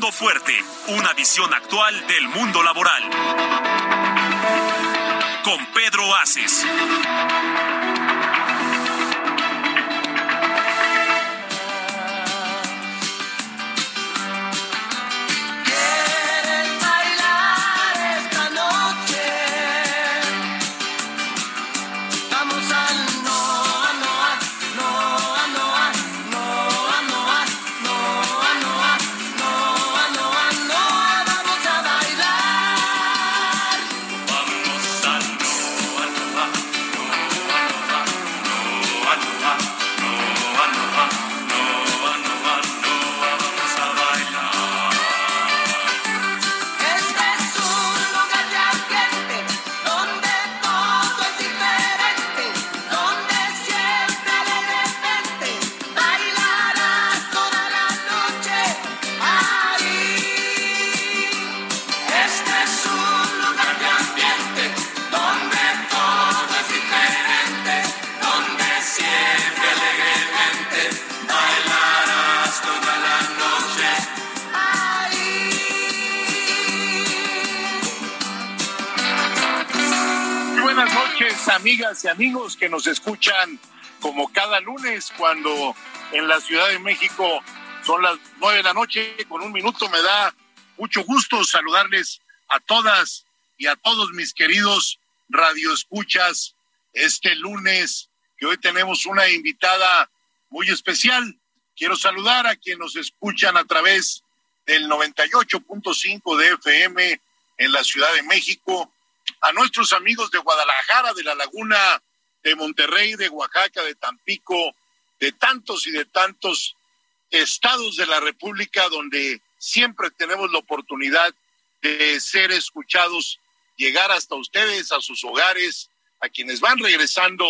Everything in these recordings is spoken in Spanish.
Fuerte, una visión actual del mundo laboral. Con Pedro Aces. Amigas y amigos que nos escuchan como cada lunes cuando en la Ciudad de México son las nueve de la noche. Con un minuto me da mucho gusto saludarles a todas y a todos mis queridos radioescuchas este lunes que hoy tenemos una invitada muy especial. Quiero saludar a quienes nos escuchan a través del 98.5 de FM en la Ciudad de México, a nuestros amigos de Guadalajara, de la Laguna, de Monterrey, de Oaxaca, de Tampico, de tantos y de tantos estados de la República donde siempre tenemos la oportunidad de ser escuchados, llegar hasta ustedes, a sus hogares, a quienes van regresando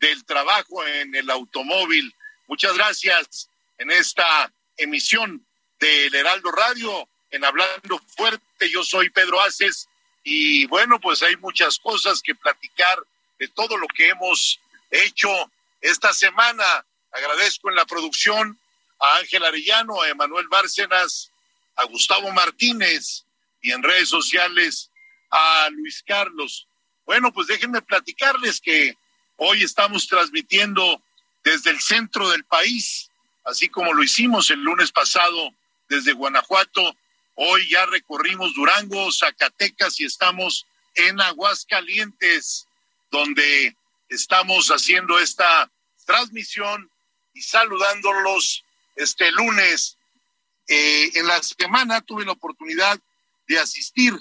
del trabajo en el automóvil. Muchas gracias en esta emisión del Heraldo Radio, en Hablando Fuerte. Yo soy Pedro Aces y bueno, pues hay muchas cosas que platicar de todo lo que hemos hecho esta semana. Agradezco en la producción a Ángel Arellano, a Emanuel Bárcenas, a Gustavo Martínez y en redes sociales a Luis Carlos. Bueno, pues déjenme platicarles que hoy estamos transmitiendo desde el centro del país, así como lo hicimos el lunes pasado desde Guanajuato. Hoy ya recorrimos Durango, Zacatecas y estamos en Aguascalientes, donde estamos haciendo esta transmisión y saludándolos este lunes. Eh, en la semana tuve la oportunidad de asistir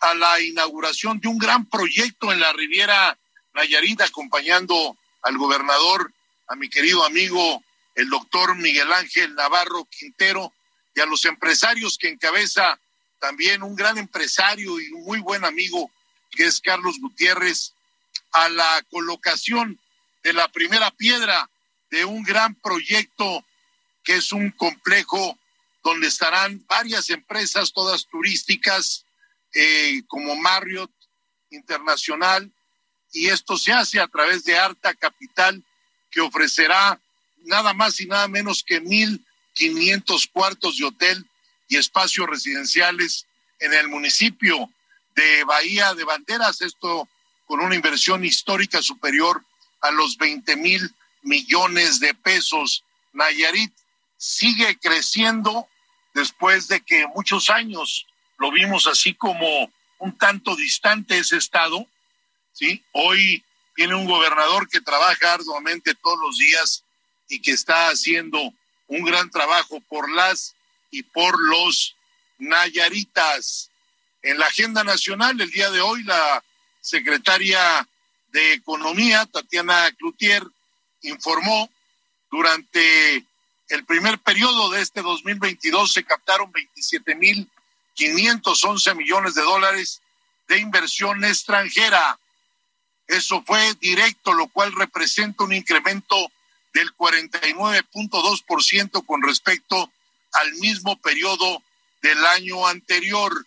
a la inauguración de un gran proyecto en la Riviera Nayarit, acompañando al gobernador, a mi querido amigo, el doctor Miguel Ángel Navarro Quintero, y a los empresarios que encabeza también un gran empresario y un muy buen amigo, que es Carlos Gutiérrez, a la colocación de la primera piedra de un gran proyecto que es un complejo donde estarán varias empresas, todas turísticas, eh, como Marriott Internacional, y esto se hace a través de Arta Capital, que ofrecerá nada más y nada menos que mil quinientos cuartos de hotel y espacios residenciales en el municipio de Bahía de Banderas, esto con una inversión histórica superior a los 20 mil millones de pesos. Nayarit sigue creciendo después de que muchos años lo vimos así como un tanto distante ese estado, ¿sí? Hoy tiene un gobernador que trabaja arduamente todos los días y que está haciendo un gran trabajo por las y por los Nayaritas. En la agenda nacional, el día de hoy, la secretaria de Economía, Tatiana Cloutier, informó durante el primer periodo de este 2022 se captaron 27.511 millones de dólares de inversión extranjera. Eso fue directo, lo cual representa un incremento del 49.2% con respecto al mismo periodo del año anterior.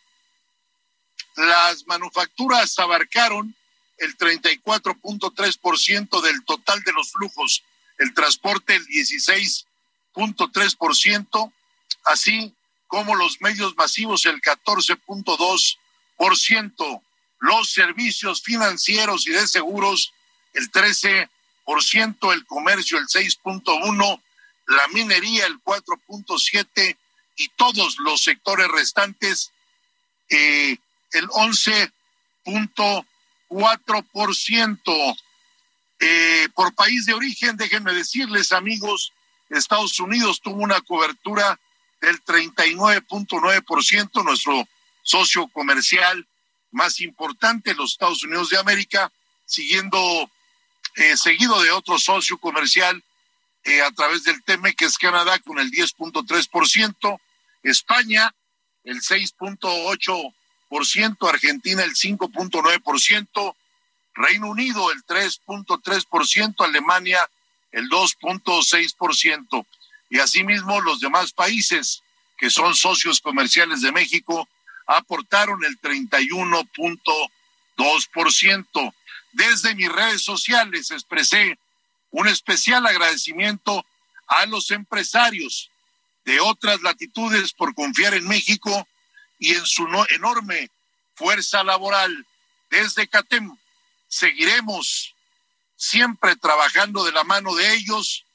Las manufacturas abarcaron el 34.3% del total de los flujos, el transporte el 16.3%, así como los medios masivos el 14.2%, los servicios financieros y de seguros el 13%, el comercio el 6.1%, la minería el 4.7% y todos los sectores restantes eh, el 11.4%. Eh, por país de origen, déjenme decirles, amigos, Estados Unidos tuvo una cobertura del 39.9%, nuestro socio comercial más importante, los Estados Unidos de América, siguiendo, eh, seguido de otro socio comercial eh, a través del TEME, que es Canadá, con el 10.3%, España el 6.8%, Argentina el 5.9%, Reino Unido el 3.3%, Alemania el 2.6%. Y asimismo los demás países que son socios comerciales de México aportaron el 31.2%. Desde mis redes sociales expresé un especial agradecimiento a los empresarios de otras latitudes por confiar en México y en su enorme fuerza laboral. Desde CATEM seguiremos siempre trabajando de la mano de ellos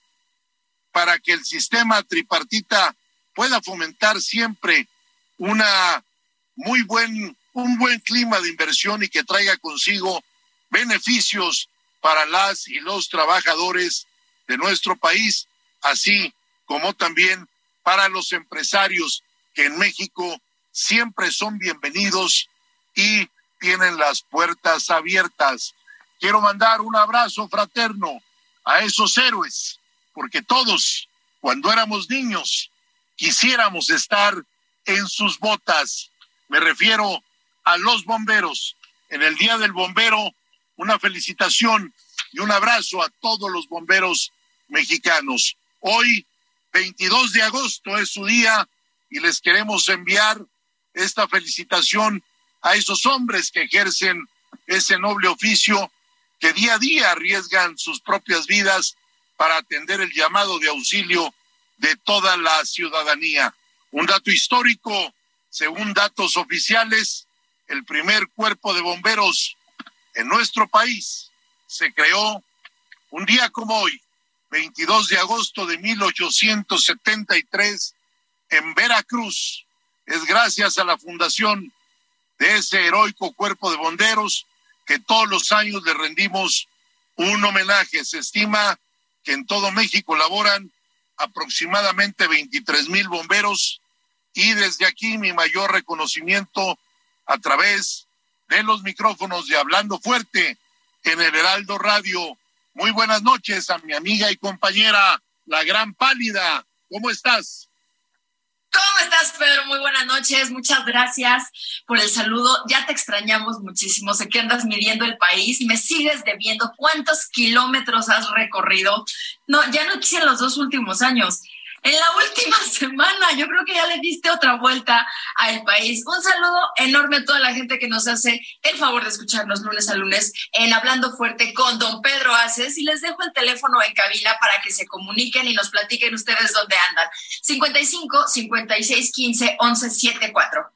para que el sistema tripartita pueda fomentar siempre una muy buen un buen clima de inversión y que traiga consigo beneficios para las y los trabajadores de nuestro país, así como también para los empresarios que en México siempre son bienvenidos y tienen las puertas abiertas. Quiero mandar un abrazo fraterno a esos héroes, porque todos, cuando éramos niños, quisiéramos estar en sus botas. Me refiero a los bomberos. En el Día del Bombero, una felicitación y un abrazo a todos los bomberos mexicanos. Hoy, 22 de agosto, es su día y les queremos enviar esta felicitación a esos hombres que ejercen ese noble oficio, que día a día arriesgan sus propias vidas para atender el llamado de auxilio de toda la ciudadanía. Un dato histórico, según datos oficiales, el primer cuerpo de bomberos en nuestro país se creó un día como hoy, 22 de agosto de 1873, en Veracruz. Es gracias a la fundación de ese heroico cuerpo de bomberos que todos los años le rendimos un homenaje. Se estima que en todo México laboran aproximadamente 23 mil bomberos y desde aquí mi mayor reconocimiento a través de los micrófonos de Hablando Fuerte en el Heraldo Radio. Muy buenas noches a mi amiga y compañera, la gran pálida. ¿Cómo estás? ¿Cómo estás, Pedro? Muy buenas noches. Muchas gracias por el saludo. Ya te extrañamos muchísimo. Sé que andas midiendo el país. Me sigues debiendo. ¿Cuántos kilómetros has recorrido? No, ya no quise en los dos últimos años en la última semana. Yo creo que ya le diste otra vuelta al país. Un saludo enorme a toda la gente que nos hace el favor de escucharnos lunes a lunes en Hablando Fuerte con don Pedro Aces y les dejo el teléfono en cabina para que se comuniquen y nos platiquen ustedes dónde andan. 55 56 15 11 74.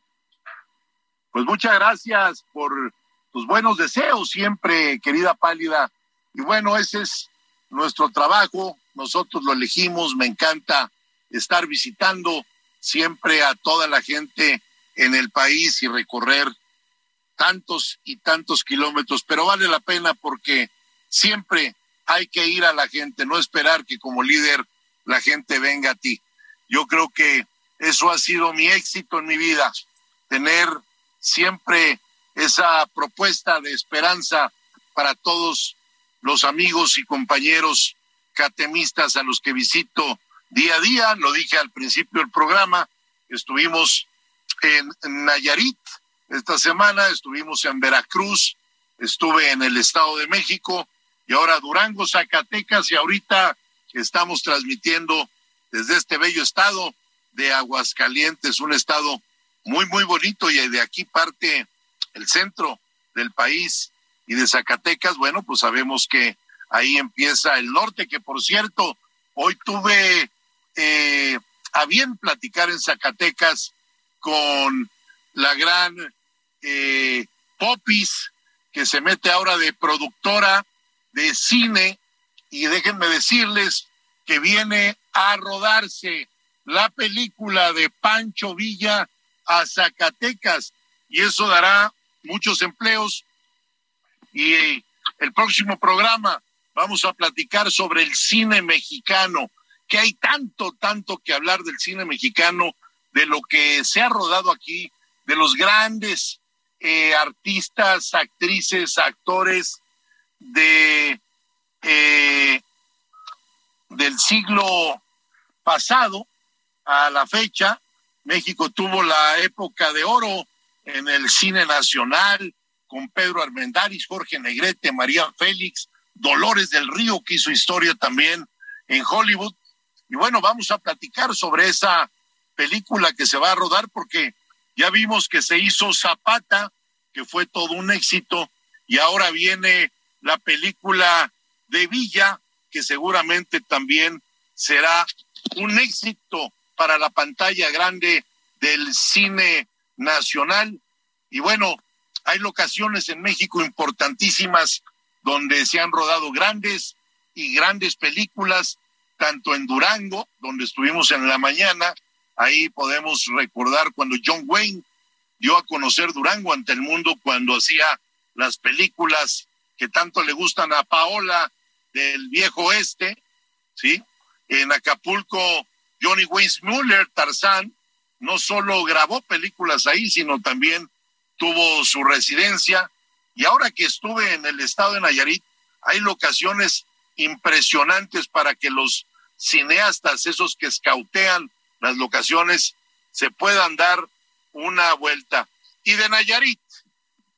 Pues muchas gracias por tus buenos deseos siempre, querida Pálida. Y bueno, ese es nuestro trabajo, nosotros lo elegimos, me encanta estar visitando siempre a toda la gente en el país y recorrer tantos y tantos kilómetros, pero vale la pena porque siempre hay que ir a la gente, no esperar que como líder la gente venga a ti. Yo creo que eso ha sido mi éxito en mi vida, tener siempre esa propuesta de esperanza para todos los amigos y compañeros catemistas a los que visito día a día. Lo dije al principio del programa, estuvimos en Nayarit esta semana, estuvimos en Veracruz, estuve en el Estado de México y ahora Durango, Zacatecas y ahorita estamos transmitiendo desde este bello estado de Aguascalientes, un estado muy, muy bonito y de aquí parte el centro del país y de Zacatecas, bueno, pues sabemos que ahí empieza el norte, que por cierto, hoy tuve eh, a bien platicar en Zacatecas con la gran eh, Popis, que se mete ahora de productora de cine, y déjenme decirles que viene a rodarse la película de Pancho Villa a Zacatecas, y eso dará muchos empleos. Y eh, el próximo programa vamos a platicar sobre el cine mexicano, que hay tanto, tanto que hablar del cine mexicano, de lo que se ha rodado aquí, de los grandes eh, artistas, actrices, actores de eh, del siglo pasado a la fecha. México tuvo la época de oro en el cine nacional con Pedro Armendáriz, Jorge Negrete, María Félix, Dolores del Río, que hizo historia también en Hollywood. Y bueno, vamos a platicar sobre esa película que se va a rodar porque ya vimos que se hizo Zapata, que fue todo un éxito, y ahora viene la película de Villa, que seguramente también será un éxito para la pantalla grande del cine nacional. Y bueno, hay locaciones en México importantísimas donde se han rodado grandes y grandes películas, tanto en Durango, donde estuvimos en la mañana, ahí podemos recordar cuando John Wayne dio a conocer Durango ante el mundo cuando hacía las películas que tanto le gustan a Paola del viejo oeste, ¿sí? En Acapulco, Johnny Weissmuller, Tarzán, no solo grabó películas ahí, sino también tuvo su residencia. Y ahora que estuve en el estado de Nayarit, hay locaciones impresionantes para que los cineastas, esos que escautean las locaciones, se puedan dar una vuelta. Y de Nayarit,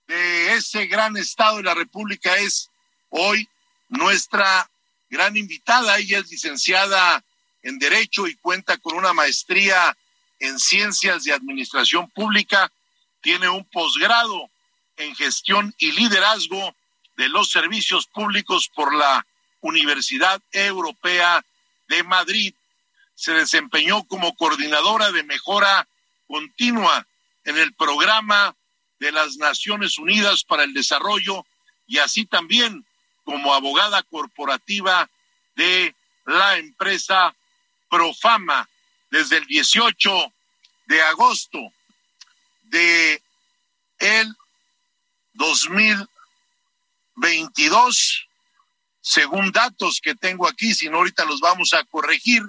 de ese gran estado de la República, es hoy nuestra gran invitada. Ella es licenciada en Derecho y cuenta con una maestría en Ciencias de Administración Pública. Tiene un posgrado en Gestión y Liderazgo de los Servicios Públicos por la Universidad Europea de Madrid. Se desempeñó como coordinadora de mejora continua en el programa de las Naciones Unidas para el Desarrollo y así también como abogada corporativa de la empresa Profama desde el 18 de agosto de el 2022, según datos que tengo aquí, si no ahorita los vamos a corregir,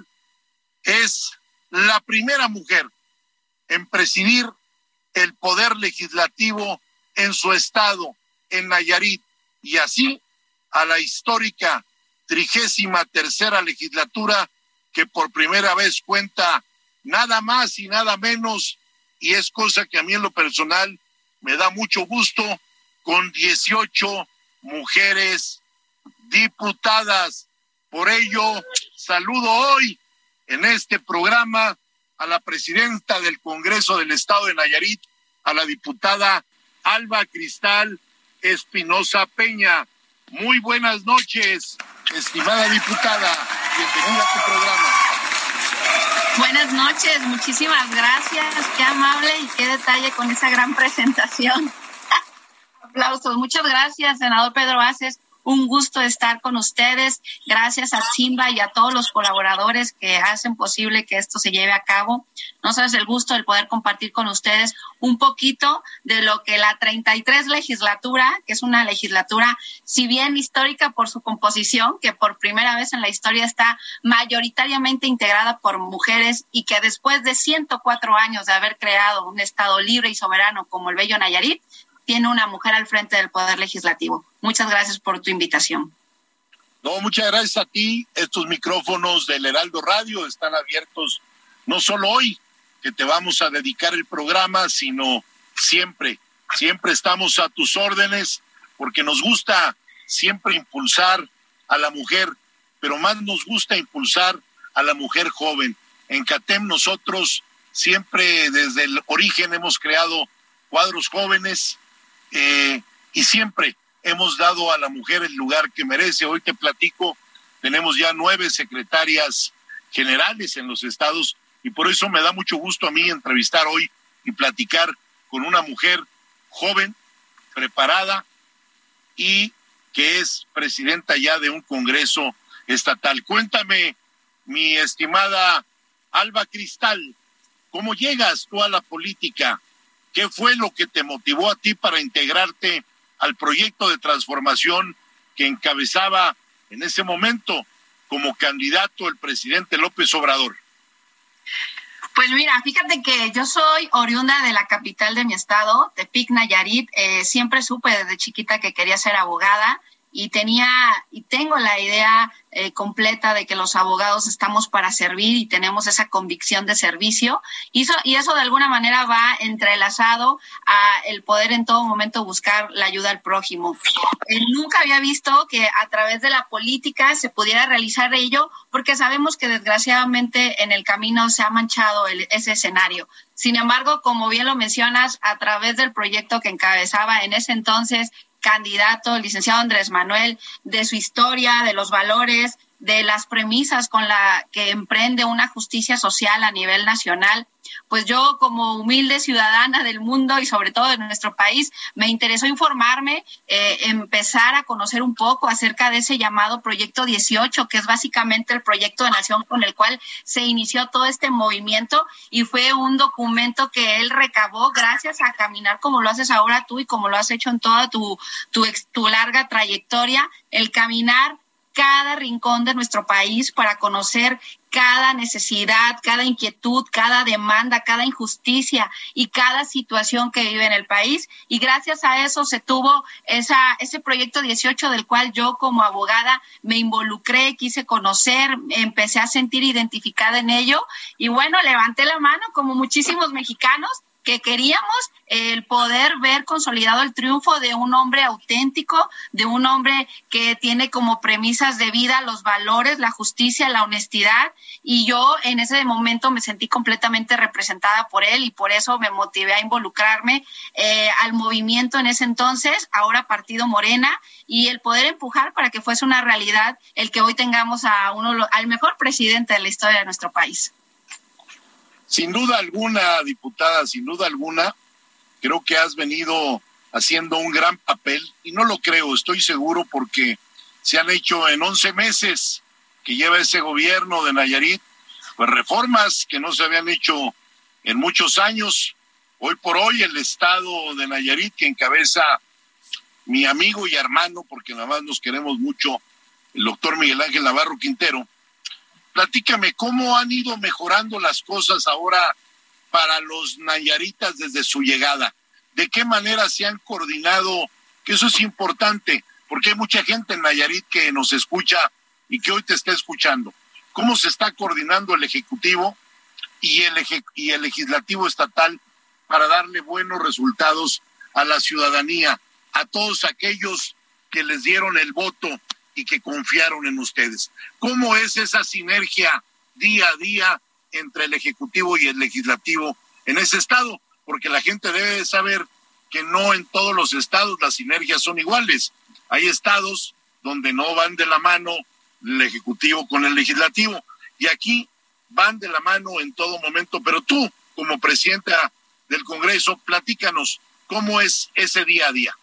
es la primera mujer en presidir el poder legislativo en su estado, en Nayarit, y así a la histórica trigésima tercera legislatura que por primera vez cuenta nada más y nada menos, y es cosa que a mí en lo personal me da mucho gusto, con 18 mujeres diputadas. Por ello, saludo hoy en este programa a la presidenta del Congreso del Estado de Nayarit, a la diputada Alba Cristal Espinosa Peña. Muy buenas noches, estimada diputada. Bienvenida a tu programa. Buenas noches, muchísimas gracias. Qué amable y qué detalle con esa gran presentación. Aplausos. Muchas gracias, senador Pedro Aces un gusto estar con ustedes. Gracias a Simba y a todos los colaboradores que hacen posible que esto se lleve a cabo. No sabes el gusto de poder compartir con ustedes un poquito de lo que la 33 legislatura, que es una legislatura, si bien histórica por su composición, que por primera vez en la historia está mayoritariamente integrada por mujeres y que después de 104 años de haber creado un Estado libre y soberano como el Bello Nayarit, tiene una mujer al frente del Poder Legislativo. Muchas gracias por tu invitación. No, muchas gracias a ti. Estos micrófonos del Heraldo Radio están abiertos no solo hoy, que te vamos a dedicar el programa, sino siempre. Siempre estamos a tus órdenes porque nos gusta siempre impulsar a la mujer, pero más nos gusta impulsar a la mujer joven. En CATEM nosotros siempre desde el origen hemos creado cuadros jóvenes eh, y siempre hemos dado a la mujer el lugar que merece. Hoy te platico, tenemos ya nueve secretarias generales en los estados y por eso me da mucho gusto a mí entrevistar hoy y platicar con una mujer joven, preparada y que es presidenta ya de un Congreso estatal. Cuéntame, mi estimada Alba Cristal, ¿cómo llegas tú a la política? ¿Qué fue lo que te motivó a ti para integrarte al proyecto de transformación que encabezaba en ese momento como candidato el presidente López Obrador? Pues mira, fíjate que yo soy oriunda de la capital de mi estado, Tepic, Nayarit. Eh, siempre supe desde chiquita que quería ser abogada y tenía y tengo la idea eh, completa de que los abogados estamos para servir y tenemos esa convicción de servicio y eso, y eso de alguna manera va entrelazado a el poder en todo momento buscar la ayuda al prójimo. Eh, nunca había visto que a través de la política se pudiera realizar ello porque sabemos que desgraciadamente en el camino se ha manchado ese escenario. Sin embargo, como bien lo mencionas, a través del proyecto que encabezaba en ese entonces candidato, el licenciado Andrés Manuel, de su historia, de los valores, de las premisas con la que emprende una justicia social a nivel nacional, pues yo como humilde ciudadana del mundo y sobre todo de nuestro país, me interesó informarme, eh, empezar a conocer un poco acerca de ese llamado Proyecto 18, que es básicamente el proyecto de nación con el cual se inició todo este movimiento y fue un documento que él recabó gracias a caminar como lo haces ahora tú y como lo has hecho en toda tu, tu, tu larga trayectoria, el caminar cada rincón de nuestro país para conocer cada necesidad, cada inquietud, cada demanda, cada injusticia y cada situación que vive en el país. Y gracias a eso se tuvo esa, ese proyecto 18 del cual yo como abogada me involucré, quise conocer, empecé a sentir identificada en ello. Y bueno, levanté la mano como muchísimos mexicanos que queríamos el poder ver consolidado el triunfo de un hombre auténtico, de un hombre que tiene como premisas de vida los valores, la justicia, la honestidad. Y yo en ese momento me sentí completamente representada por él y por eso me motivé a involucrarme eh, al movimiento en ese entonces, ahora Partido Morena, y el poder empujar para que fuese una realidad el que hoy tengamos a uno, al mejor presidente de la historia de nuestro país. Sin duda alguna, diputada, sin duda alguna, creo que has venido haciendo un gran papel y no lo creo, estoy seguro porque se han hecho en 11 meses que lleva ese gobierno de Nayarit, pues reformas que no se habían hecho en muchos años. Hoy por hoy el estado de Nayarit que encabeza mi amigo y hermano, porque nada más nos queremos mucho, el doctor Miguel Ángel Navarro Quintero, Platícame, ¿cómo han ido mejorando las cosas ahora para los nayaritas desde su llegada? ¿De qué manera se han coordinado? Que eso es importante, porque hay mucha gente en Nayarit que nos escucha y que hoy te está escuchando. ¿Cómo se está coordinando el Ejecutivo y el, y el Legislativo Estatal para darle buenos resultados a la ciudadanía, a todos aquellos que les dieron el voto y que confiaron en ustedes. ¿Cómo es esa sinergia día a día entre el Ejecutivo y el Legislativo en ese estado? Porque la gente debe saber que no en todos los estados las sinergias son iguales. Hay estados donde no van de la mano el Ejecutivo con el Legislativo y aquí van de la mano en todo momento. Pero tú, como presidenta del Congreso, platícanos cómo es ese día a día.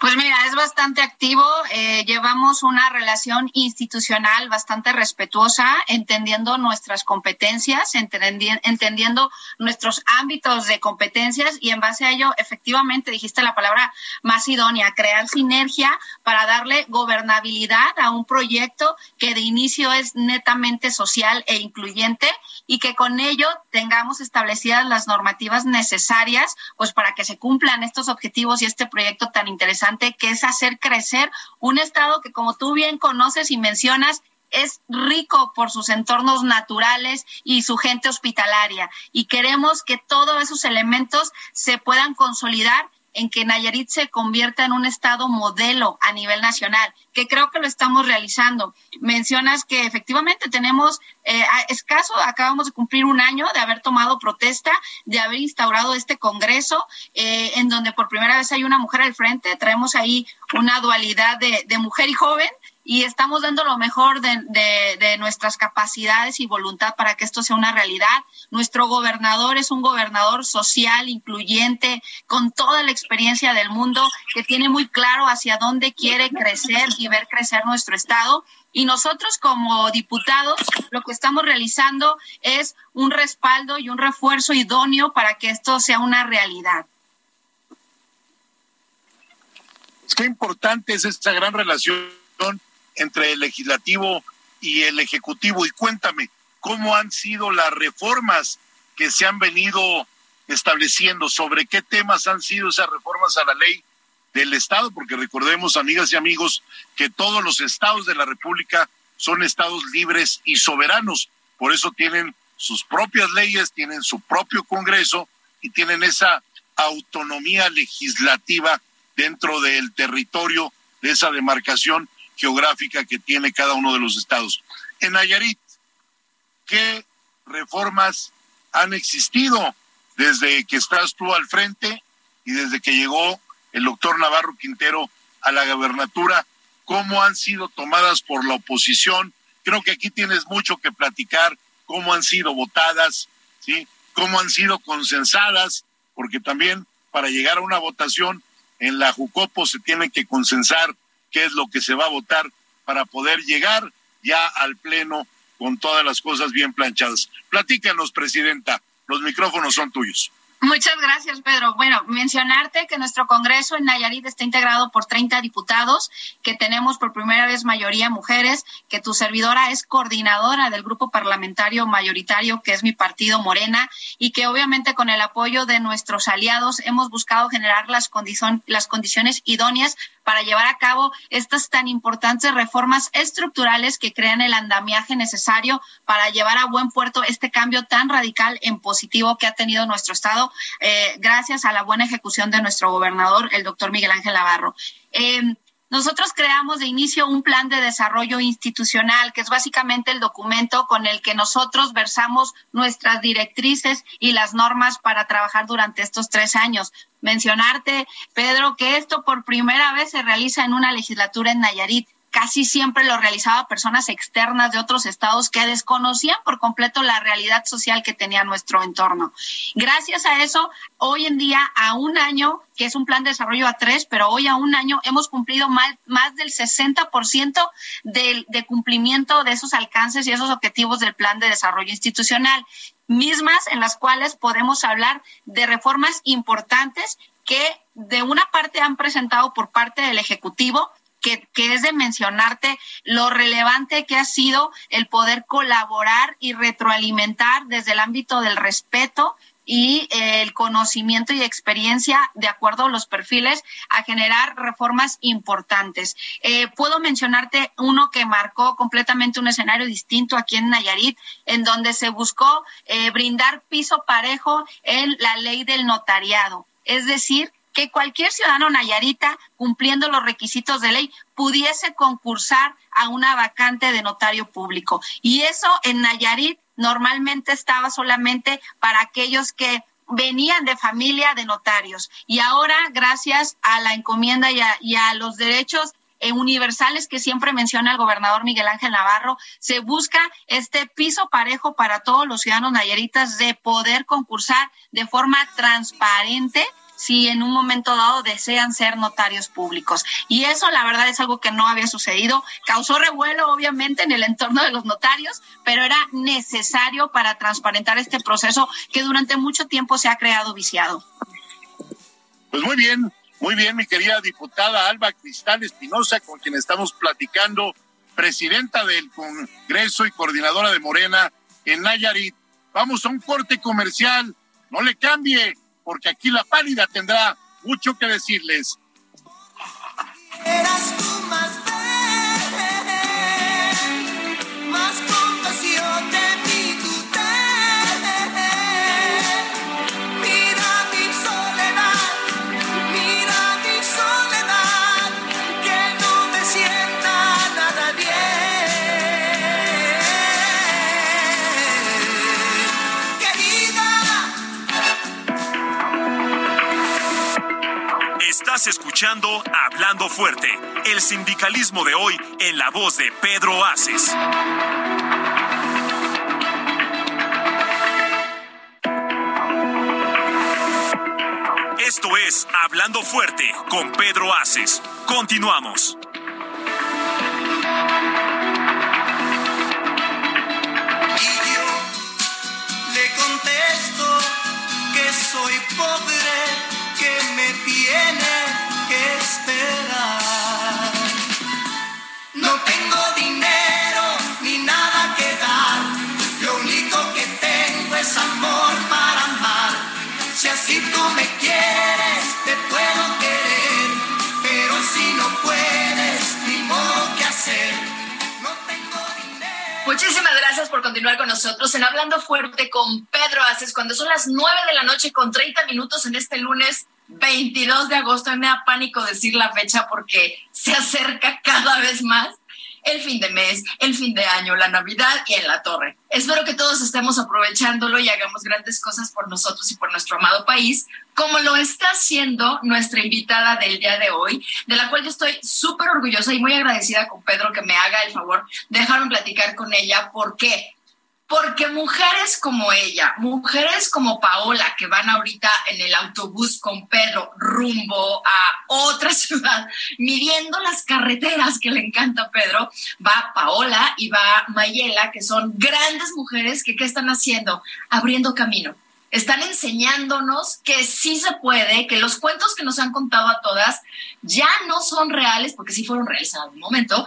Pues mira, es bastante activo. Eh, llevamos una relación institucional bastante respetuosa, entendiendo nuestras competencias, entendiendo nuestros ámbitos de competencias y en base a ello, efectivamente, dijiste la palabra más idónea, crear sinergia para darle gobernabilidad a un proyecto que de inicio es netamente social e incluyente y que con ello tengamos establecidas las normativas necesarias pues para que se cumplan estos objetivos y este proyecto tan interesante que es hacer crecer un estado que como tú bien conoces y mencionas, es rico por sus entornos naturales y su gente hospitalaria. Y queremos que todos esos elementos se puedan consolidar en que Nayarit se convierta en un estado modelo a nivel nacional, que creo que lo estamos realizando. Mencionas que efectivamente tenemos eh, escaso, acabamos de cumplir un año de haber tomado protesta, de haber instaurado este Congreso, eh, en donde por primera vez hay una mujer al frente, traemos ahí una dualidad de, de mujer y joven, y estamos dando lo mejor de, de, nuestras capacidades y voluntad para que esto sea una realidad. Nuestro gobernador es un gobernador social, incluyente, con toda la experiencia del mundo, que tiene muy claro hacia dónde quiere crecer y ver crecer nuestro Estado. Y nosotros como diputados lo que estamos realizando es un respaldo y un refuerzo idóneo para que esto sea una realidad. Que importante es esta gran relación entre el legislativo y el ejecutivo. Y cuéntame, ¿cómo han sido las reformas que se han venido estableciendo? ¿Sobre qué temas han sido esas reformas a la ley del Estado? Porque recordemos, amigas y amigos, que todos los estados de la República son estados libres y soberanos. Por eso tienen sus propias leyes, tienen su propio Congreso y tienen esa autonomía legislativa dentro del territorio de esa demarcación geográfica que tiene cada uno de los estados. En Nayarit, ¿qué reformas han existido desde que estás tú al frente y desde que llegó el doctor Navarro Quintero a la gobernatura? ¿Cómo han sido tomadas por la oposición? Creo que aquí tienes mucho que platicar, cómo han sido votadas, ¿sí? cómo han sido consensadas, porque también para llegar a una votación en la Jucopo se tiene que consensar qué es lo que se va a votar para poder llegar ya al Pleno con todas las cosas bien planchadas. Platícanos, Presidenta, los micrófonos son tuyos. Muchas gracias, Pedro. Bueno, mencionarte que nuestro Congreso en Nayarit está integrado por 30 diputados, que tenemos por primera vez mayoría mujeres, que tu servidora es coordinadora del grupo parlamentario mayoritario, que es mi partido Morena, y que obviamente con el apoyo de nuestros aliados hemos buscado generar las, las condiciones idóneas para llevar a cabo estas tan importantes reformas estructurales que crean el andamiaje necesario para llevar a buen puerto este cambio tan radical en positivo que ha tenido nuestro Estado eh, gracias a la buena ejecución de nuestro gobernador, el doctor Miguel Ángel Navarro. Eh, nosotros creamos de inicio un plan de desarrollo institucional, que es básicamente el documento con el que nosotros versamos nuestras directrices y las normas para trabajar durante estos tres años. Mencionarte, Pedro, que esto por primera vez se realiza en una legislatura en Nayarit casi siempre lo realizaba personas externas de otros estados que desconocían por completo la realidad social que tenía nuestro entorno. Gracias a eso, hoy en día, a un año, que es un plan de desarrollo a tres, pero hoy a un año hemos cumplido más, del 60% de, de cumplimiento de esos alcances y esos objetivos del plan de desarrollo institucional mismas en las cuales podemos hablar de reformas importantes que de una parte han presentado por parte del Ejecutivo que, es de mencionarte lo relevante que ha sido el poder colaborar y retroalimentar desde el ámbito del respeto y eh, el conocimiento y experiencia de acuerdo a los perfiles a generar reformas importantes. Eh, puedo mencionarte uno que marcó completamente un escenario distinto aquí en Nayarit, en donde se buscó eh, brindar piso parejo en la ley del notariado. Es decir, que cualquier ciudadano nayarita, cumpliendo los requisitos de ley, pudiese concursar a una vacante de notario público. Y eso en Nayarit normalmente estaba solamente para aquellos que venían de familia de notarios. Y ahora, gracias a la encomienda y a, los derechos eh, universales que siempre menciona el gobernador Miguel Ángel Navarro, se busca este piso parejo para todos los ciudadanos nayaritas de poder concursar de forma transparente si en un momento dado desean ser notarios públicos. Y eso la verdad es algo que no había sucedido. Causó revuelo obviamente en el entorno de los notarios, pero era necesario para transparentar este proceso que durante mucho tiempo se ha creado viciado. Pues muy bien, muy bien, mi querida diputada Alba Cristal Espinosa, con quien estamos platicando, presidenta del Congreso y coordinadora de Morena en Nayarit. Vamos a un corte comercial, no le cambie, porque aquí la pálida tendrá mucho que decirles. Estás escuchando Hablando Fuerte, el sindicalismo de hoy en la voz de Pedro Aces. Esto es Hablando Fuerte con Pedro Aces. Continuamos. Le contesto que soy pobre, que me tiene continuar con nosotros en Hablando Fuerte con Pedro Aces cuando son las 9 de la noche con 30 minutos en este lunes 22 de agosto. Me da pánico decir la fecha porque se acerca cada vez más el fin de mes, el fin de año, la Navidad y en la torre. Espero que todos estemos aprovechándolo y hagamos grandes cosas por nosotros y por nuestro amado país, como lo está haciendo nuestra invitada del día de hoy, de la cual yo estoy súper orgullosa y muy agradecida con Pedro que me haga el favor de dejarme platicar con ella. ¿Por qué? Porque mujeres como ella, mujeres como Paola, que van ahorita en el autobús con Pedro rumbo a otra ciudad, midiendo las carreteras que le encanta a Pedro, va Paola y va Mayela, que son grandes mujeres que ¿qué están haciendo? Abriendo camino. Están enseñándonos que sí se puede, que los cuentos que nos han contado a todas ya no son reales, porque sí fueron reales en algún momento,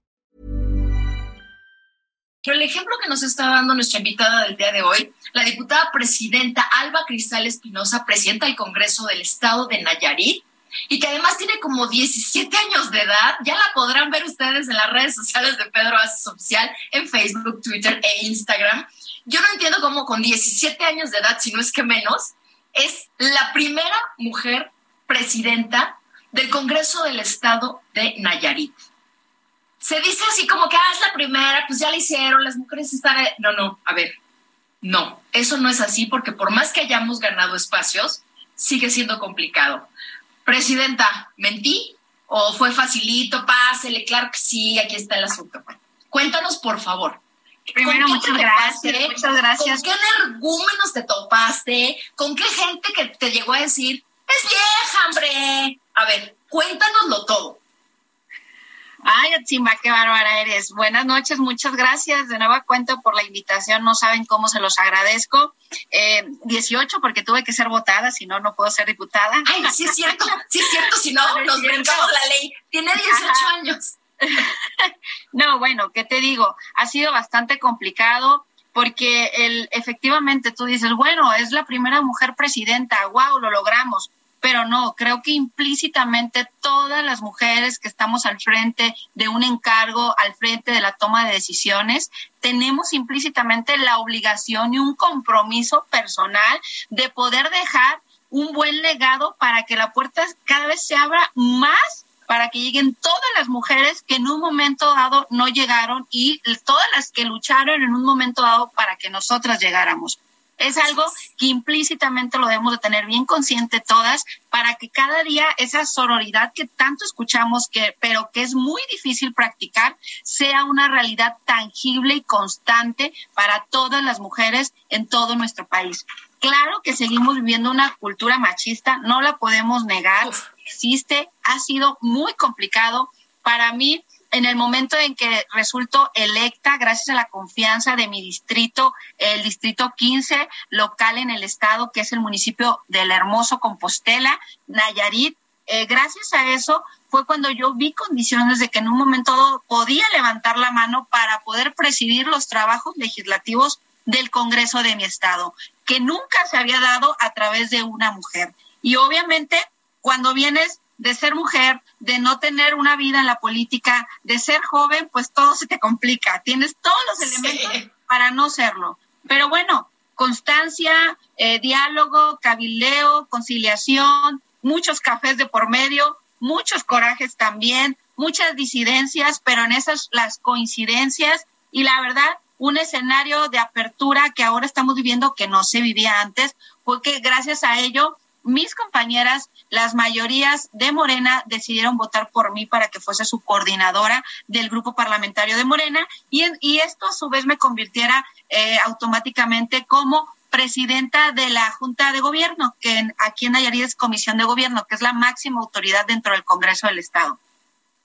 Pero el ejemplo que nos está dando nuestra invitada del día de hoy, la diputada presidenta Alba Cristal Espinosa, presidenta del Congreso del Estado de Nayarit, y que además tiene como 17 años de edad, ya la podrán ver ustedes en las redes sociales de Pedro Aces Oficial, en Facebook, Twitter e Instagram. Yo no entiendo cómo con 17 años de edad, si no es que menos, es la primera mujer presidenta del Congreso del Estado de Nayarit se dice así como que ah, es la primera, pues ya la hicieron, las mujeres están... No, no, a ver, no, eso no es así porque por más que hayamos ganado espacios, sigue siendo complicado. Presidenta, ¿mentí? ¿O fue facilito? Pásele, claro que sí, aquí está el asunto. Cuéntanos, por favor. Primero, ¿Con qué muchas gracias, topaste? muchas gracias. ¿Con qué energúmenos te topaste? ¿Con qué gente que te llegó a decir, es vieja, hombre? A ver, cuéntanoslo todo. Ay, Atzimba, qué bárbara eres. Buenas noches, muchas gracias de nueva cuenta por la invitación. No saben cómo se los agradezco. Eh, 18, porque tuve que ser votada, si no, no puedo ser diputada. Ay, sí es cierto, sí es cierto, si no, No nos brincamos la ley. Tiene 18 Ajá. años. No, bueno, ¿qué te digo? Ha sido bastante complicado porque el, efectivamente tú dices, bueno, es la primera mujer presidenta, wow, lo logramos. Pero no, creo que implícitamente todas las mujeres que estamos al frente de un encargo, al frente de la toma de decisiones, tenemos implícitamente la obligación y un compromiso personal de poder dejar un buen legado para que la puerta cada vez se abra más para que lleguen todas las mujeres que en un momento dado no llegaron y todas las que lucharon en un momento dado para que nosotras llegáramos. Es algo que implícitamente lo debemos de tener bien consciente todas para que cada día esa sororidad que tanto escuchamos, que, pero que es muy difícil practicar, sea una realidad tangible y constante para todas las mujeres en todo nuestro país. Claro que seguimos viviendo una cultura machista, no la podemos negar, existe, ha sido muy complicado. Para mí, en el momento en que resulto electa, gracias a la confianza de mi distrito, el distrito 15 local en el estado, que es el municipio del hermoso Compostela, Nayarit, eh, gracias a eso fue cuando yo vi condiciones de que en un momento podía levantar la mano para poder presidir los trabajos legislativos del Congreso de mi estado, que nunca se había dado a través de una mujer. Y obviamente, cuando vienes de ser mujer, de no tener una vida en la política, de ser joven, pues todo se te complica. Tienes todos los elementos para no serlo. Pero bueno, constancia, eh, diálogo, cabileo, conciliación, muchos cafés de por medio, muchos corajes también, muchas disidencias, pero en esas las coincidencias y la verdad, un escenario de apertura que ahora estamos viviendo que no se vivía antes, porque gracias a ello mis compañeras, las mayorías de Morena, decidieron votar por mí para que fuese su coordinadora del grupo parlamentario de Morena y, y esto a su vez me convirtiera eh, automáticamente como presidenta de la Junta de Gobierno, que aquí en Nayarit es Comisión de Gobierno, que es la máxima autoridad dentro del Congreso del Estado.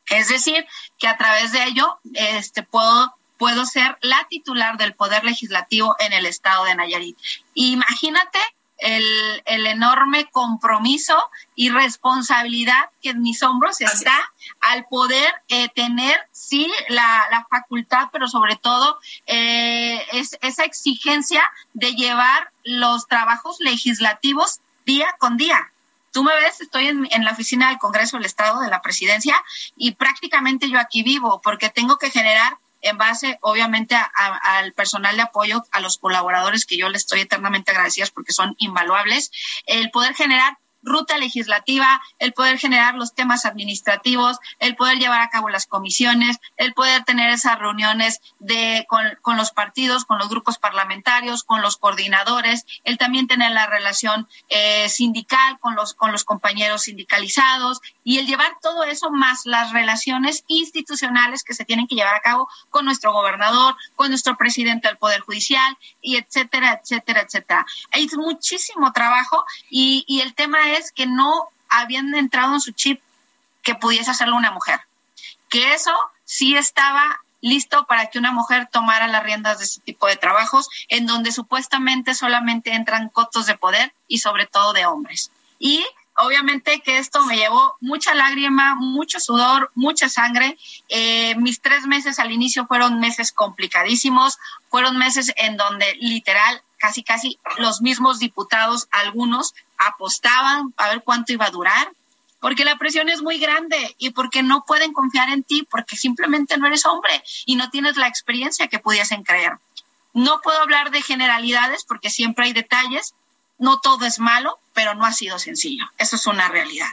Es decir, que a través de ello este, puedo, puedo ser la titular del Poder Legislativo en el Estado de Nayarit. Imagínate el, el, enorme compromiso y responsabilidad que en mis hombros está al poder eh, tener, sí, la, la, facultad, pero sobre todo eh, es, esa exigencia de llevar los trabajos legislativos día con día. Tú me ves, estoy en, en la oficina del Congreso del Estado, de la Presidencia, y prácticamente yo aquí vivo porque tengo que generar en base, obviamente, al personal de apoyo, a los colaboradores que yo les estoy eternamente agradecidas porque son invaluables, el poder generar ruta legislativa, el poder generar los temas administrativos, el poder llevar a cabo las comisiones, el poder tener esas reuniones de, con, con los partidos, con los grupos parlamentarios, con los coordinadores, el también tener la relación eh, sindical con los, con los compañeros sindicalizados y el llevar todo eso más las relaciones institucionales que se tienen que llevar a cabo con nuestro gobernador, con nuestro presidente del Poder Judicial y etcétera, etcétera, etcétera. Hay muchísimo trabajo y, y el tema es que no habían entrado en su chip que pudiese hacerlo una mujer. Que eso sí estaba listo para que una mujer tomara las riendas de ese tipo de trabajos, en donde supuestamente solamente entran cotos de poder y sobre todo de hombres. Y obviamente que esto me llevó mucha lágrima, mucho sudor, mucha sangre. Eh, mis tres meses al inicio fueron meses complicadísimos, fueron meses en donde literal casi casi los mismos diputados, algunos, apostaban a ver cuánto iba a durar, porque la presión es muy grande y porque no pueden confiar en ti, porque simplemente no eres hombre y no tienes la experiencia que pudiesen creer. No puedo hablar de generalidades porque siempre hay detalles, no todo es malo, pero no ha sido sencillo. Eso es una realidad.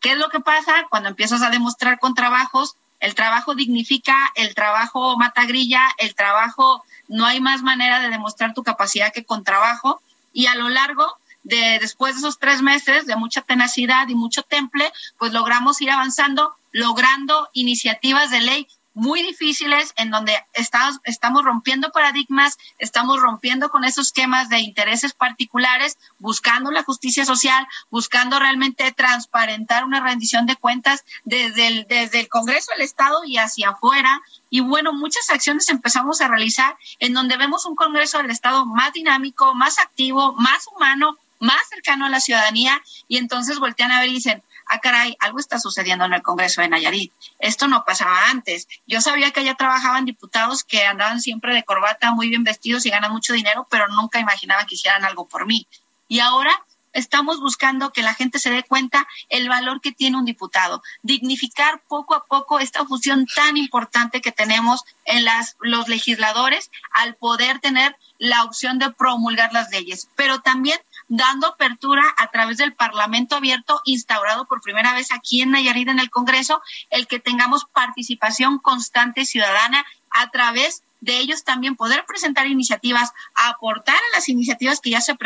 ¿Qué es lo que pasa cuando empiezas a demostrar con trabajos? El trabajo dignifica, el trabajo mata grilla, el trabajo no hay más manera de demostrar tu capacidad que con trabajo. Y a lo largo de después de esos tres meses de mucha tenacidad y mucho temple, pues logramos ir avanzando, logrando iniciativas de ley muy difíciles en donde estamos, estamos rompiendo paradigmas, estamos rompiendo con esos esquemas de intereses particulares, buscando la justicia social, buscando realmente transparentar una rendición de cuentas desde el, desde el Congreso del Estado y hacia afuera. Y bueno, muchas acciones empezamos a realizar en donde vemos un Congreso del Estado más dinámico, más activo, más humano, más cercano a la ciudadanía y entonces voltean a ver y dicen, ah, caray, algo está sucediendo en el Congreso de Nayarit. Esto no pasaba antes. Yo sabía que allá trabajaban diputados que andaban siempre de corbata, muy bien vestidos y ganan mucho dinero, pero nunca imaginaba que hicieran algo por mí. Y ahora estamos buscando que la gente se dé cuenta el valor que tiene un diputado, dignificar poco a poco esta función tan importante que tenemos en las, los legisladores al poder tener la opción de promulgar las leyes, pero también dando apertura a través del Parlamento abierto instaurado por primera vez aquí en Nayarit en el Congreso, el que tengamos participación constante ciudadana a través de ellos también poder presentar iniciativas, aportar a las iniciativas que ya se,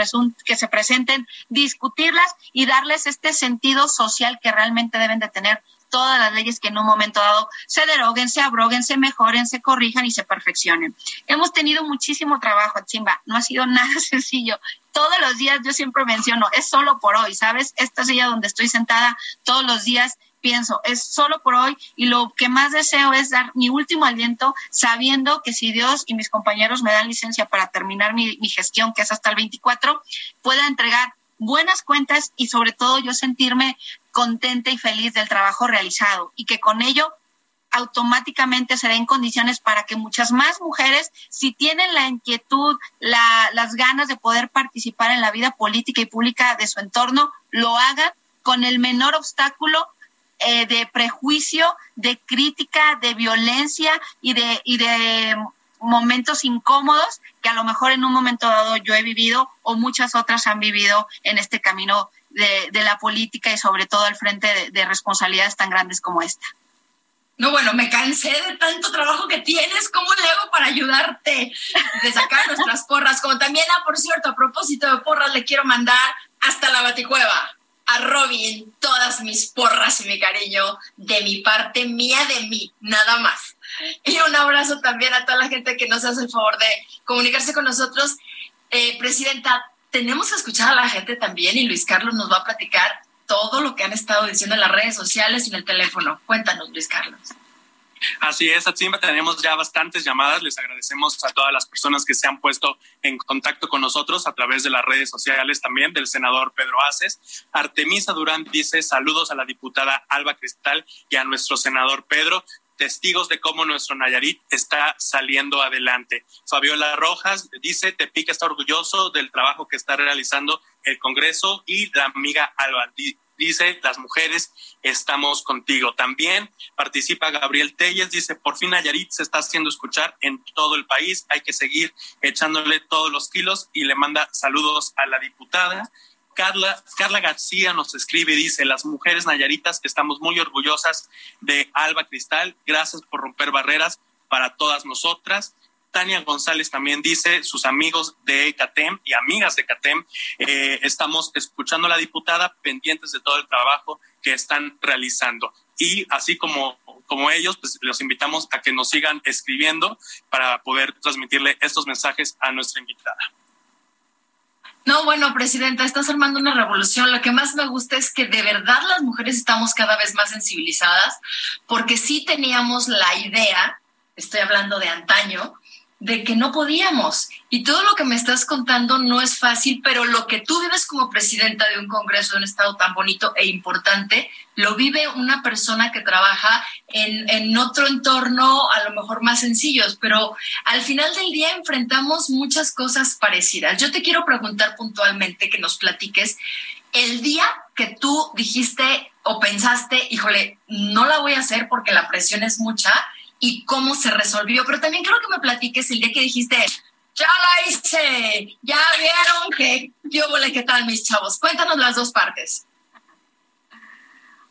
que se presenten, discutirlas y darles este sentido social que realmente deben de tener todas las leyes que en un momento dado se deroguen, se abroguen, se mejoren, se corrijan y se perfeccionen. Hemos tenido muchísimo trabajo, Chimba, no ha sido nada sencillo. Todos los días yo siempre menciono, es solo por hoy, ¿sabes? Esta silla donde estoy sentada todos los días pienso, es solo por hoy y lo que más deseo es dar mi último aliento sabiendo que si Dios y mis compañeros me dan licencia para terminar mi, mi gestión, que es hasta el 24, pueda entregar buenas cuentas y sobre todo yo sentirme contenta y feliz del trabajo realizado y que con ello automáticamente se den condiciones para que muchas más mujeres, si tienen la inquietud, las ganas de poder participar en la vida política y pública de su entorno, lo hagan con el menor obstáculo eh, de prejuicio, de crítica, de violencia y de, y de momentos incómodos que a lo mejor en un momento dado yo he vivido o muchas otras han vivido en este camino de, la política y sobre todo al frente de responsabilidades tan grandes como esta. No, bueno, me cansé de tanto trabajo que tienes. ¿Cómo le hago para ayudarte? De sacar nuestras porras. Como también, ah, por cierto, a propósito de porras, le quiero mandar hasta la baticueva a Robin todas mis porras y mi cariño de mi parte, mía de mí, nada más. Y un abrazo también a toda la gente que nos hace el favor de comunicarse con nosotros. Eh, Presidenta, tenemos que escuchar a la gente también y Luis Carlos nos va a platicar todo lo que han estado diciendo en las redes sociales y en el teléfono. Cuéntanos, Luis Carlos. Así es, Atsimba, tenemos ya bastantes llamadas. Les agradecemos a todas las personas que se han puesto en contacto con nosotros a través de las redes sociales también del senador Pedro Aces. Artemisa Durán dice saludos a la diputada Alba Cristal y a nuestro senador Pedro testigos de cómo nuestro Nayarit está saliendo adelante. Fabiola Rojas dice, Tepic está orgulloso del trabajo que está realizando el Congreso y la amiga Alba dice, las mujeres estamos contigo. También participa Gabriel Telles, dice, por fin Nayarit se está haciendo escuchar en todo el país, hay que seguir echándole todos los kilos y le manda saludos a la diputada. Carla, Carla García nos escribe dice, las mujeres nayaritas estamos muy orgullosas de Alba Cristal, gracias por romper barreras para todas nosotras. Tania González también dice, sus amigos de CATEM y amigas de CATEM, eh, estamos escuchando a la diputada pendientes de todo el trabajo que están realizando. Y así como, como ellos, pues los invitamos a que nos sigan escribiendo para poder transmitirle estos mensajes a nuestra invitada. No, bueno, Presidenta, estás armando una revolución. Lo que más me gusta es que de verdad las mujeres estamos cada vez más sensibilizadas, porque sí teníamos la idea, estoy hablando de antaño, de que no podíamos. Y todo lo que me estás contando no es fácil, pero lo que tú vives como presidenta de un Congreso de un Estado tan bonito e importante, lo vive una persona que trabaja en, en otro entorno, a lo mejor más sencillos, pero al final del día enfrentamos muchas cosas parecidas. Yo te quiero preguntar puntualmente que nos platiques el día que tú dijiste o pensaste, híjole, no la voy a hacer porque la presión es mucha y cómo se resolvió. Pero también quiero que me platiques el día que dijiste, ya la hice, ya vieron que yo volé, ¿qué tal mis chavos? Cuéntanos las dos partes.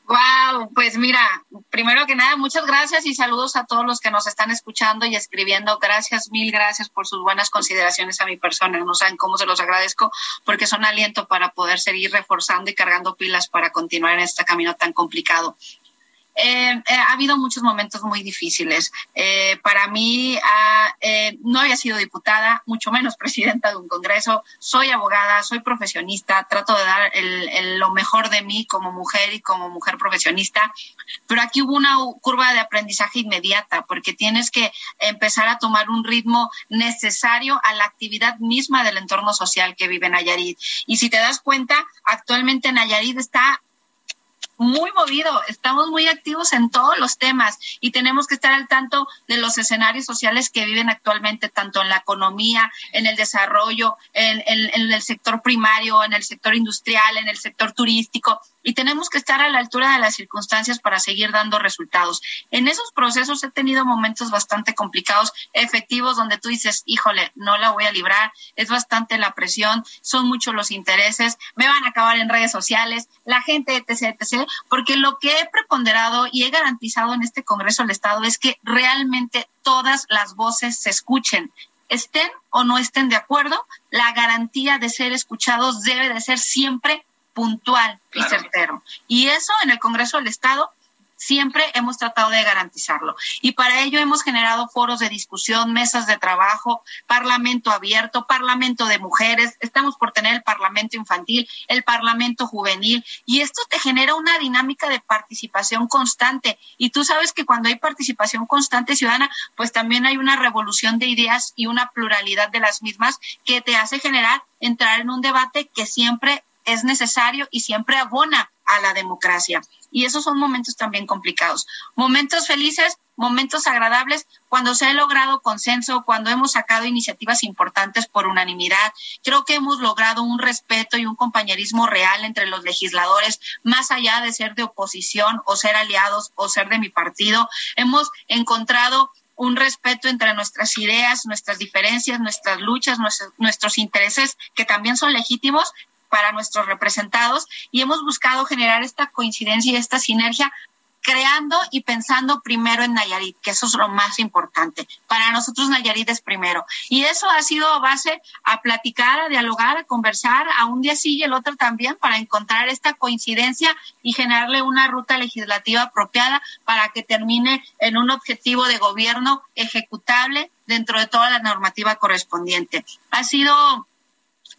Wow, pues mira, primero que nada, muchas gracias y saludos a todos los que nos están escuchando y escribiendo. Gracias, mil gracias por sus buenas consideraciones a mi persona. No saben cómo se los agradezco porque son aliento para poder seguir reforzando y cargando pilas para continuar en este camino tan complicado. Eh, eh, ha habido muchos momentos muy difíciles. Eh, para mí ah, no había sido diputada, mucho menos presidenta de un Congreso. Soy abogada, soy profesionista, trato de dar lo mejor de mí como mujer y como mujer profesionista. Pero aquí hubo una curva de aprendizaje inmediata porque tienes que empezar a tomar un ritmo necesario a la actividad misma del entorno social que vive Nayarit. Y si te das cuenta, actualmente Nayarit está muy movido, estamos muy activos en todos los temas y tenemos que estar al tanto de los escenarios sociales que viven actualmente, tanto en la economía, en el desarrollo, en, el sector primario, en el sector industrial, en el sector turístico y tenemos que estar a la altura de las circunstancias para seguir dando resultados. En esos procesos he tenido momentos bastante complicados, efectivos, donde tú dices, híjole, no la voy a librar, es bastante la presión, son muchos los intereses, me van a acabar en redes sociales, la gente, etc., etc., porque lo que he preponderado y he garantizado en este Congreso del Estado es que realmente todas las voces se escuchen estén o no estén de acuerdo, la garantía de ser escuchados debe de ser siempre puntual y certero. Y eso en el Congreso del Estado siempre hemos tratado de garantizarlo. Y para ello hemos generado foros de discusión, mesas de trabajo, parlamento abierto, parlamento de mujeres, estamos por tener el parlamento infantil, el parlamento juvenil, y esto te genera una dinámica de participación constante. Y tú sabes que cuando hay participación constante ciudadana, pues también hay una revolución de ideas y una pluralidad de las mismas que te hace generar entrar en un debate que siempre es necesario y siempre abona a la democracia. Y esos son momentos también complicados. Momentos felices, momentos agradables cuando se ha logrado consenso, cuando hemos sacado iniciativas importantes por unanimidad. Creo que hemos logrado un respeto y un compañerismo real entre los legisladores, más allá de ser de oposición o ser aliados o ser de mi partido. Hemos encontrado un respeto entre nuestras ideas, nuestras diferencias, nuestras luchas, nuestros, intereses, que también son legítimos para nuestros representados, y hemos buscado generar esta coincidencia y esta sinergia creando y pensando primero en Nayarit, que eso es lo más importante. Para nosotros Nayarit es primero. Y eso ha sido base a platicar, a dialogar, a conversar, a un día sí y el otro también, para encontrar esta coincidencia y generarle una ruta legislativa apropiada para que termine en un objetivo de gobierno ejecutable dentro de toda la normativa correspondiente. Ha sido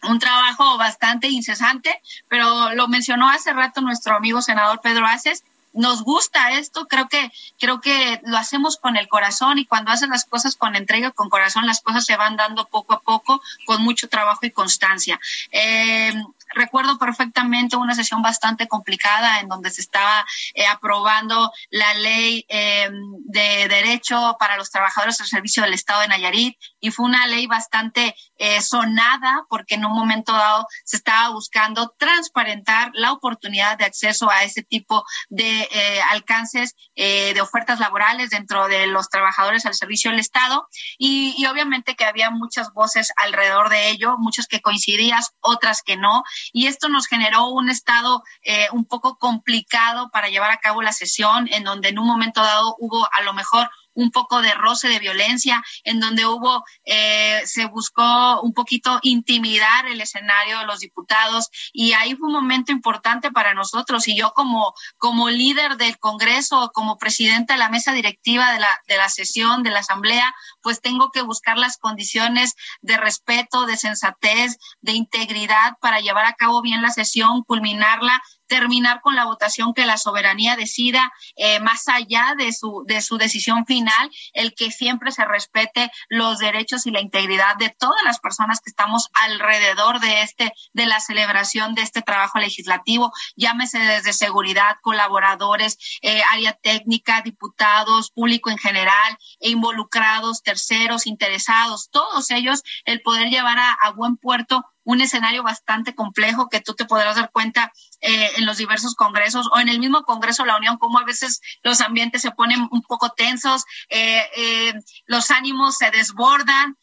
un trabajo bastante incesante, pero lo mencionó hace rato nuestro amigo senador Pedro Aces, nos gusta esto, creo que, creo que lo hacemos con el corazón y cuando hacen las cosas con entrega, con corazón, las cosas se van dando poco a poco, con mucho trabajo y constancia. Eh, recuerdo perfectamente una sesión bastante complicada en donde se estaba eh, aprobando la ley eh, de derecho para los trabajadores al servicio del Estado de Nayarit y fue una ley bastante eh, sonada porque en un momento dado se estaba buscando transparentar la oportunidad de acceso a ese tipo de alcances de ofertas laborales dentro de los trabajadores al servicio del Estado. Y, y obviamente que había muchas voces alrededor de ello, muchas que coincidían, otras que no y esto nos generó un estado eh, un poco complicado para llevar a cabo la sesión, en donde en un momento dado hubo a lo mejor un poco de roce de violencia, en donde hubo, eh, se buscó un poquito intimidar el escenario de los diputados y ahí fue un momento importante para nosotros. Y yo como, como líder del Congreso, como presidenta de la mesa directiva de la, de la sesión, de la Asamblea, pues tengo que buscar las condiciones de respeto, de sensatez, de integridad para llevar a cabo bien la sesión, culminarla terminar con la votación que la soberanía decida eh, más allá de su de su decisión final el que siempre se respete los derechos y la integridad de todas las personas que estamos alrededor de este de la celebración de este trabajo legislativo llámese desde seguridad colaboradores eh, área técnica diputados público en general e involucrados terceros interesados todos ellos el poder llevar a buen puerto un escenario bastante complejo que tú te podrás dar cuenta eh, en los diversos congresos o en el mismo Congreso de la Unión, como a veces los ambientes se ponen un poco tensos, eh, eh, los ánimos se desbordan,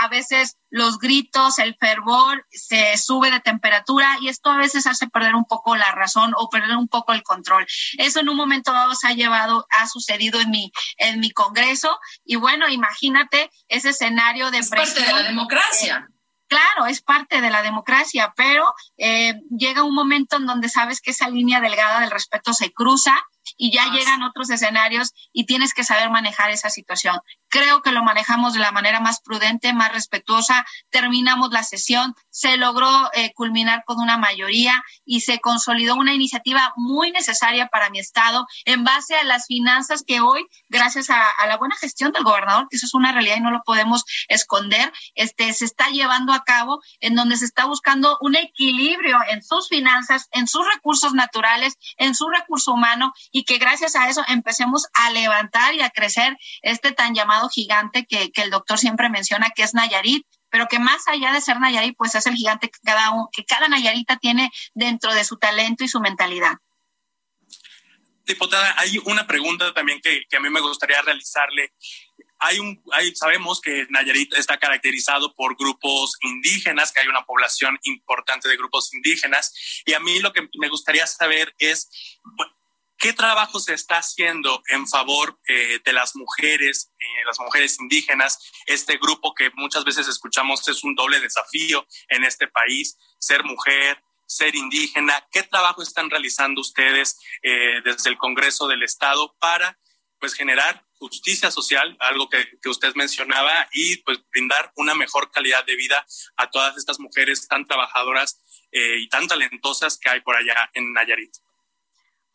a veces los gritos, el fervor se sube de temperatura y esto a veces hace perder un poco la razón o perder un poco el control. Eso en un momento dado se ha llevado, ha sucedido en mi, en mi Congreso y bueno, imagínate ese escenario de es parte de la democracia claro, es parte de la democracia, pero eh, llega un momento en donde sabes que esa línea delgada del respeto se cruza y ya llegan otros escenarios y tienes que saber manejar esa situación. Creo que lo manejamos de la manera más prudente, más respetuosa. Terminamos la sesión, se logró eh, culminar con una mayoría y se consolidó una iniciativa muy necesaria para mi estado en base a las finanzas que hoy, gracias a, la buena gestión del gobernador, que eso es una realidad y no lo podemos esconder, este, se está llevando a cabo en donde se está buscando un equilibrio en sus finanzas, en sus recursos naturales, en su recurso humano y que gracias a eso empecemos a levantar y a crecer este tan llamado gigante que, el doctor siempre menciona que es Nayarit, pero que más allá de ser Nayarit, pues es el gigante que cada, que cada Nayarita tiene dentro de su talento y su mentalidad. Diputada, hay una pregunta también que, que a mí me gustaría realizarle. Hay un, hay, sabemos que Nayarit está caracterizado por grupos indígenas, que hay una población importante de grupos indígenas, y a mí lo que me gustaría saber es, ¿Qué trabajo se está haciendo en favor eh, de las mujeres, eh, las mujeres indígenas? Este grupo que muchas veces escuchamos es un doble desafío en este país, ser mujer, ser indígena. ¿Qué trabajo están realizando ustedes eh, desde el Congreso del Estado para pues generar justicia social, algo que, que, usted mencionaba, y pues brindar una mejor calidad de vida a todas estas mujeres tan trabajadoras y tan talentosas que hay por allá en Nayarit?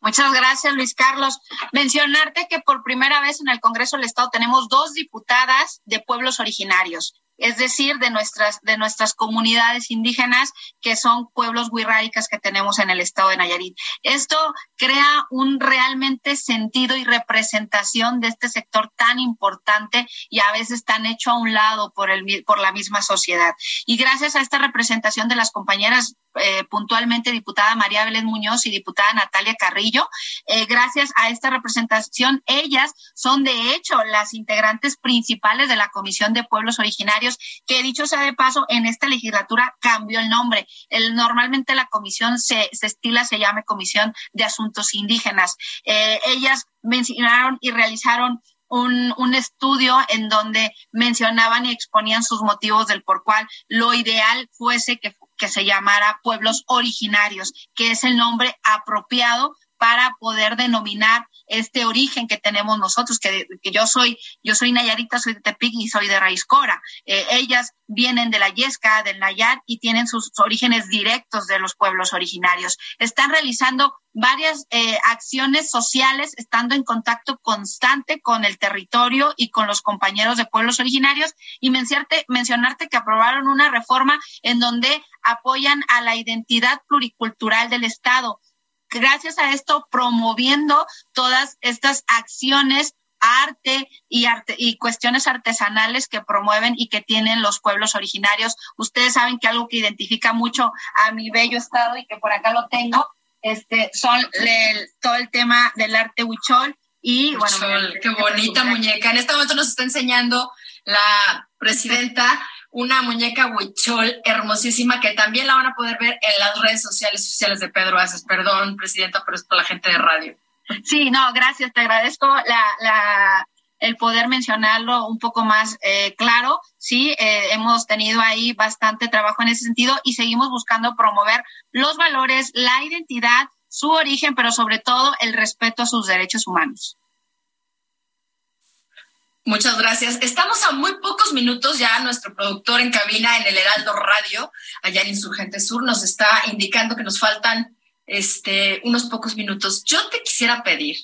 Muchas gracias, Luis Carlos. Mencionarte que por primera vez en el Congreso del Estado tenemos dos diputadas de pueblos originarios. es decir, de nuestras, de nuestras comunidades indígenas, que son pueblos wixáicas que tenemos en el estado de Nayarit. Esto crea un realmente sentido y representación de este sector tan importante y a veces tan hecho a un lado por, el, por la misma sociedad. Y gracias a esta representación de las compañeras eh, puntualmente diputada María Vélez Muñoz y diputada Natalia Carrillo. Eh, gracias a esta representación, ellas son de hecho las integrantes principales de la Comisión de Pueblos Originarios, que dicho sea de paso, en esta legislatura cambió el nombre. Normalmente la comisión se, se estila, se llama Comisión de Asuntos Indígenas. Eh, ellas mencionaron y realizaron un, un, estudio en donde mencionaban y exponían sus motivos del por cual lo ideal fuese que que se llamara pueblos originarios, que es el nombre apropiado para poder denominar este origen que tenemos nosotros, que, yo soy, yo soy Nayarita, soy de Tepic y soy de Raíz Cora. Eh, ellas vienen de la Yesca, del Nayar y tienen sus orígenes directos de los pueblos originarios. Están realizando varias eh, acciones sociales, estando en contacto constante con el territorio y con los compañeros de pueblos originarios y mencionarte, mencionarte que aprobaron una reforma en donde apoyan a la identidad pluricultural del Estado gracias a esto promoviendo todas estas acciones arte y arte y cuestiones artesanales que promueven y que tienen los pueblos originarios. Ustedes saben que algo que identifica mucho a mi bello estado y que por acá lo tengo, este, son todo el tema del arte huichol y bueno, qué bonita muñeca. En este momento nos está enseñando la presidenta una muñeca huichol hermosísima que también la van a poder ver en las redes sociales sociales de Pedro Aces. Perdón, presidenta, pero es para la gente de radio. Sí, no, gracias, te agradezco la, la, el poder mencionarlo un poco más eh, claro. Sí, eh, hemos tenido ahí bastante trabajo en ese sentido y seguimos buscando promover los valores, la identidad, su origen, pero sobre todo el respeto a sus derechos humanos. Muchas gracias. Estamos a muy pocos minutos ya. Nuestro productor en cabina en el Heraldo Radio, allá en Insurgente Sur, nos está indicando que nos faltan este, unos pocos minutos. Yo te quisiera pedir,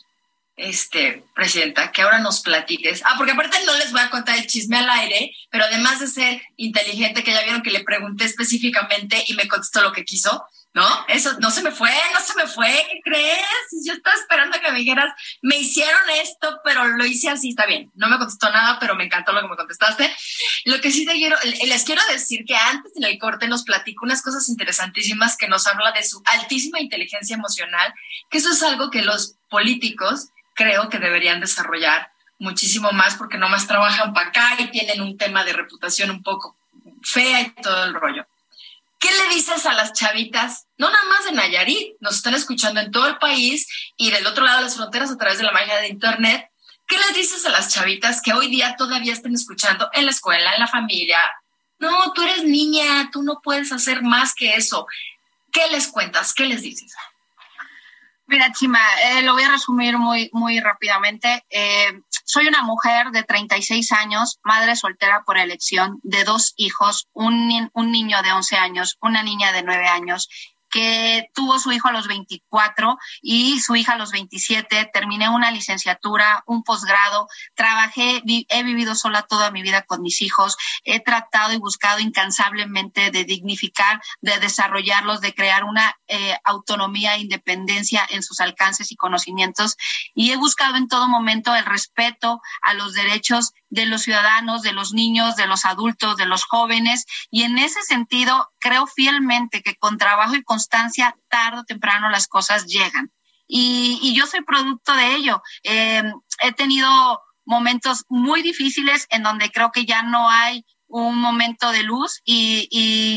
este, Presidenta, que ahora nos platiques. Ah, porque aparte no les voy a contar el chisme al aire, pero además de ser inteligente, que ya vieron que le pregunté específicamente y me contestó lo que quiso. ¿No? Eso no se me fue, no se me fue, ¿qué crees? Yo estaba esperando que me dijeras, me hicieron esto, pero lo hice así, está bien. No me contestó nada, pero me encantó lo que me contestaste. Lo que sí te quiero, les quiero decir que antes en el corte nos platicó unas cosas interesantísimas que nos habla de su altísima inteligencia emocional, que eso es algo que los políticos creo que deberían desarrollar muchísimo más porque nomás trabajan para acá y tienen un tema de reputación un poco fea y todo el rollo. ¿Qué le dices a las chavitas? No nada más de Nayarit, nos están escuchando en todo el país y del otro lado de las fronteras a través de la magia de Internet. ¿Qué les dices a las chavitas que hoy día todavía estén escuchando en la escuela, en la familia? No, tú eres niña, tú no puedes hacer más que eso. ¿Qué les cuentas? ¿Qué les dices? Mira, Chima, eh, lo voy a resumir muy, muy rápidamente. Eh, soy una mujer de 36 años, madre soltera por elección, de dos hijos, un, un niño de 11 años, una niña de 9 años que tuvo su hijo a los 24 y su hija a los 27. Terminé una licenciatura, un posgrado, trabajé, he vivido sola toda mi vida con mis hijos, he tratado y buscado incansablemente de dignificar, de desarrollarlos, de crear una eh, autonomía e independencia en sus alcances y conocimientos y he buscado en todo momento el respeto a los derechos de los ciudadanos, de los niños, de los adultos, de los jóvenes. Y en ese sentido, creo fielmente que con trabajo y constancia, tarde o temprano las cosas llegan. Y, yo soy producto de ello. Eh, he tenido momentos muy difíciles en donde creo que ya no hay un momento de luz y,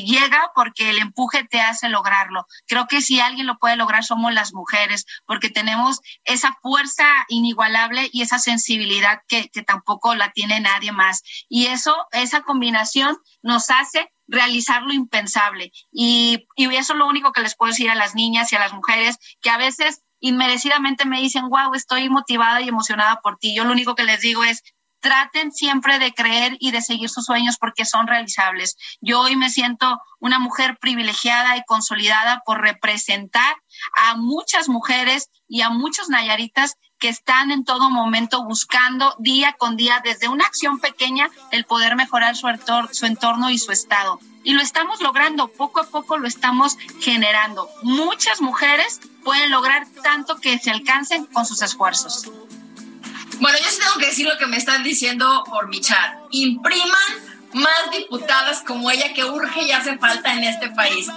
llega porque el empuje te hace lograrlo. Creo que si alguien lo puede lograr somos las mujeres, porque tenemos esa fuerza inigualable y esa sensibilidad que, tampoco la tiene nadie más. Y eso, esa combinación nos hace realizar lo impensable. Y, y eso es lo único que les puedo decir a las niñas y a las mujeres, que a veces inmerecidamente me dicen, wow, estoy motivada y emocionada por ti. Yo lo único que les digo es, traten siempre de creer y de seguir sus sueños porque son realizables. Yo hoy me siento una mujer privilegiada y consolidada por representar a muchas mujeres y a muchos nayaritas que están en todo momento buscando día con día, desde una acción pequeña, el poder mejorar su, entorno y su estado. Y lo estamos logrando, poco a poco lo estamos generando. Muchas mujeres pueden lograr tanto que se alcancen con sus esfuerzos. Bueno, yo sí tengo que decir lo que me están diciendo por mi chat. Impriman más diputadas como ella que urge y hace falta en este país.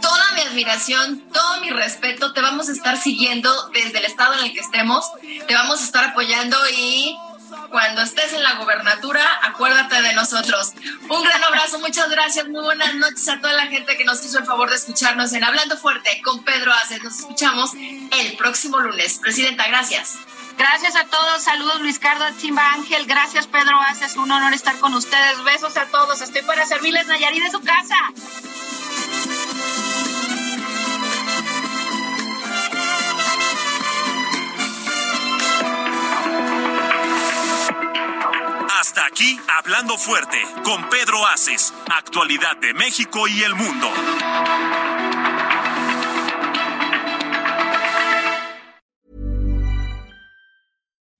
Toda mi admiración, todo mi respeto, te vamos a estar siguiendo desde el estado en el que estemos, te vamos a estar apoyando y cuando estés en la gobernatura, acuérdate de nosotros. Un gran abrazo, muchas gracias, muy buenas noches a toda la gente que nos hizo el favor de escucharnos en Hablando Fuerte con Pedro Aces. Nos escuchamos el próximo lunes. Presidenta, gracias. Gracias a todos. Saludos Luis Carlos Chimba Ángel. Gracias Pedro Haces. Un honor estar con ustedes. Besos a todos. Estoy para servirles Nayarit de su casa. Hasta aquí, Hablando Fuerte, con Pedro Aces, actualidad de México y el mundo.